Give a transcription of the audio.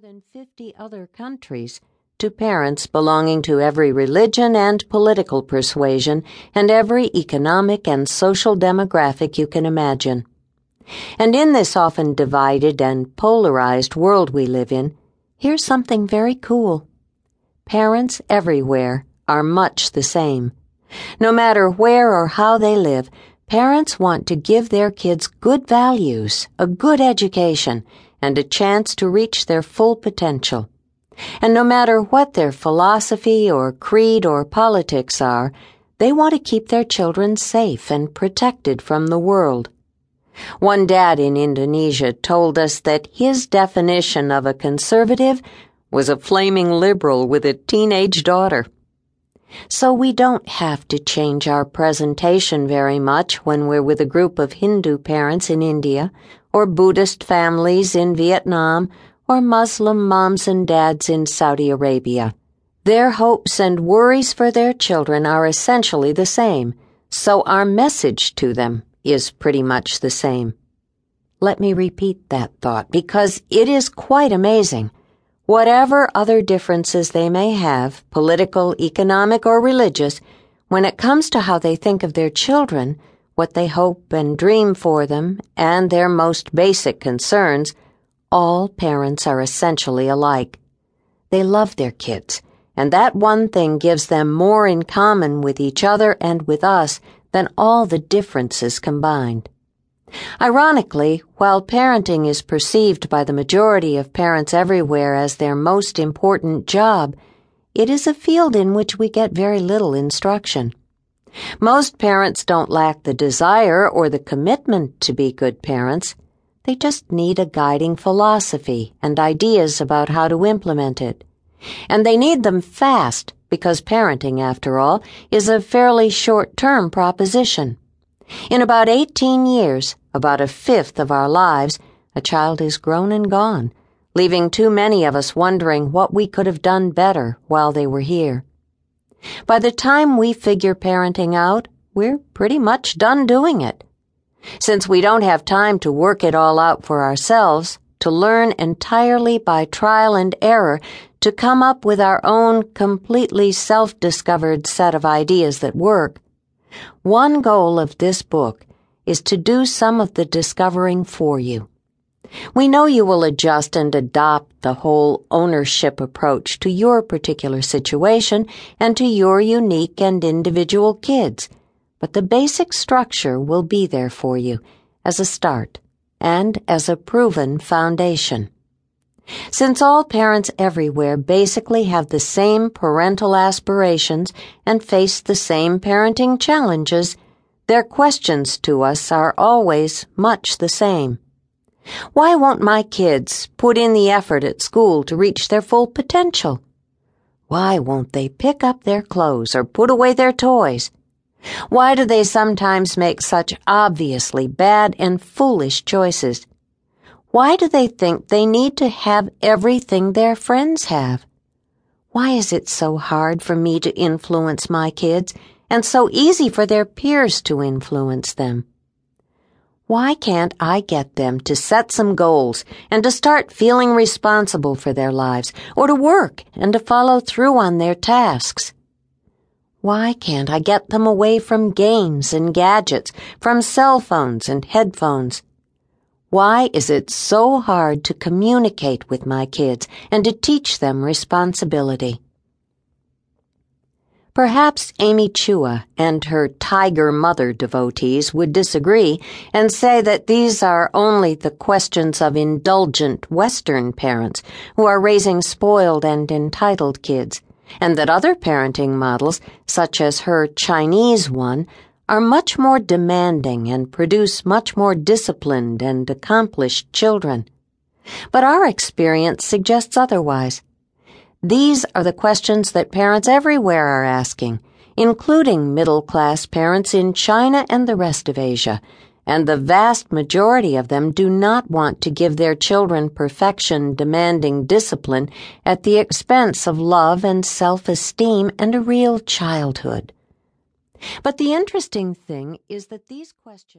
than 50 other countries to parents belonging to every religion and political persuasion and every economic and social demographic you can imagine. And in this often divided and polarized world we live in, here's something very cool. Parents everywhere are much the same. No matter where or how they live, parents want to give their kids good values, a good education, and a chance to reach their full potential. And no matter what their philosophy or creed or politics are, they want to keep their children safe and protected from the world. One dad in Indonesia told us that his definition of a conservative was a flaming liberal with a teenage daughter. So we don't have to change our presentation very much when we're with a group of Hindu parents in India, or Buddhist families in Vietnam, or Muslim moms and dads in Saudi Arabia. Their hopes and worries for their children are essentially the same, so our message to them is pretty much the same. Let me repeat that thought because it is quite amazing Whatever other differences they may have, political, economic, or religious, when it comes to how they think of their children, what they hope and dream for them, and their most basic concerns, all parents are essentially alike. They love their kids, and that one thing gives them more in common with each other and with us than all the differences combined. Ironically, while parenting is perceived by the majority of parents everywhere as their most important job, it is a field in which we get very little instruction. Most parents don't lack the desire or the commitment to be good parents. They just need a guiding philosophy and ideas about how to implement it. And they need them fast because parenting, after all, is a fairly short term proposition. In about 18 years, about a fifth of our lives, a child is grown and gone, leaving too many of us wondering what we could have done better while they were here. By the time we figure parenting out, we're pretty much done doing it. Since we don't have time to work it all out for ourselves, to learn entirely by trial and error to come up with our own completely self-discovered set of ideas that work, one goal of this book is to do some of the discovering for you. We know you will adjust and adopt the whole ownership approach to your particular situation and to your unique and individual kids, but the basic structure will be there for you as a start and as a proven foundation. Since all parents everywhere basically have the same parental aspirations and face the same parenting challenges, their questions to us are always much the same. Why won't my kids put in the effort at school to reach their full potential? Why won't they pick up their clothes or put away their toys? Why do they sometimes make such obviously bad and foolish choices? Why do they think they need to have everything their friends have? Why is it so hard for me to influence my kids and so easy for their peers to influence them. Why can't I get them to set some goals and to start feeling responsible for their lives or to work and to follow through on their tasks? Why can't I get them away from games and gadgets, from cell phones and headphones? Why is it so hard to communicate with my kids and to teach them responsibility? Perhaps Amy Chua and her Tiger Mother devotees would disagree and say that these are only the questions of indulgent Western parents who are raising spoiled and entitled kids, and that other parenting models, such as her Chinese one, are much more demanding and produce much more disciplined and accomplished children. But our experience suggests otherwise. These are the questions that parents everywhere are asking, including middle class parents in China and the rest of Asia, and the vast majority of them do not want to give their children perfection demanding discipline at the expense of love and self esteem and a real childhood. But the interesting thing is that these questions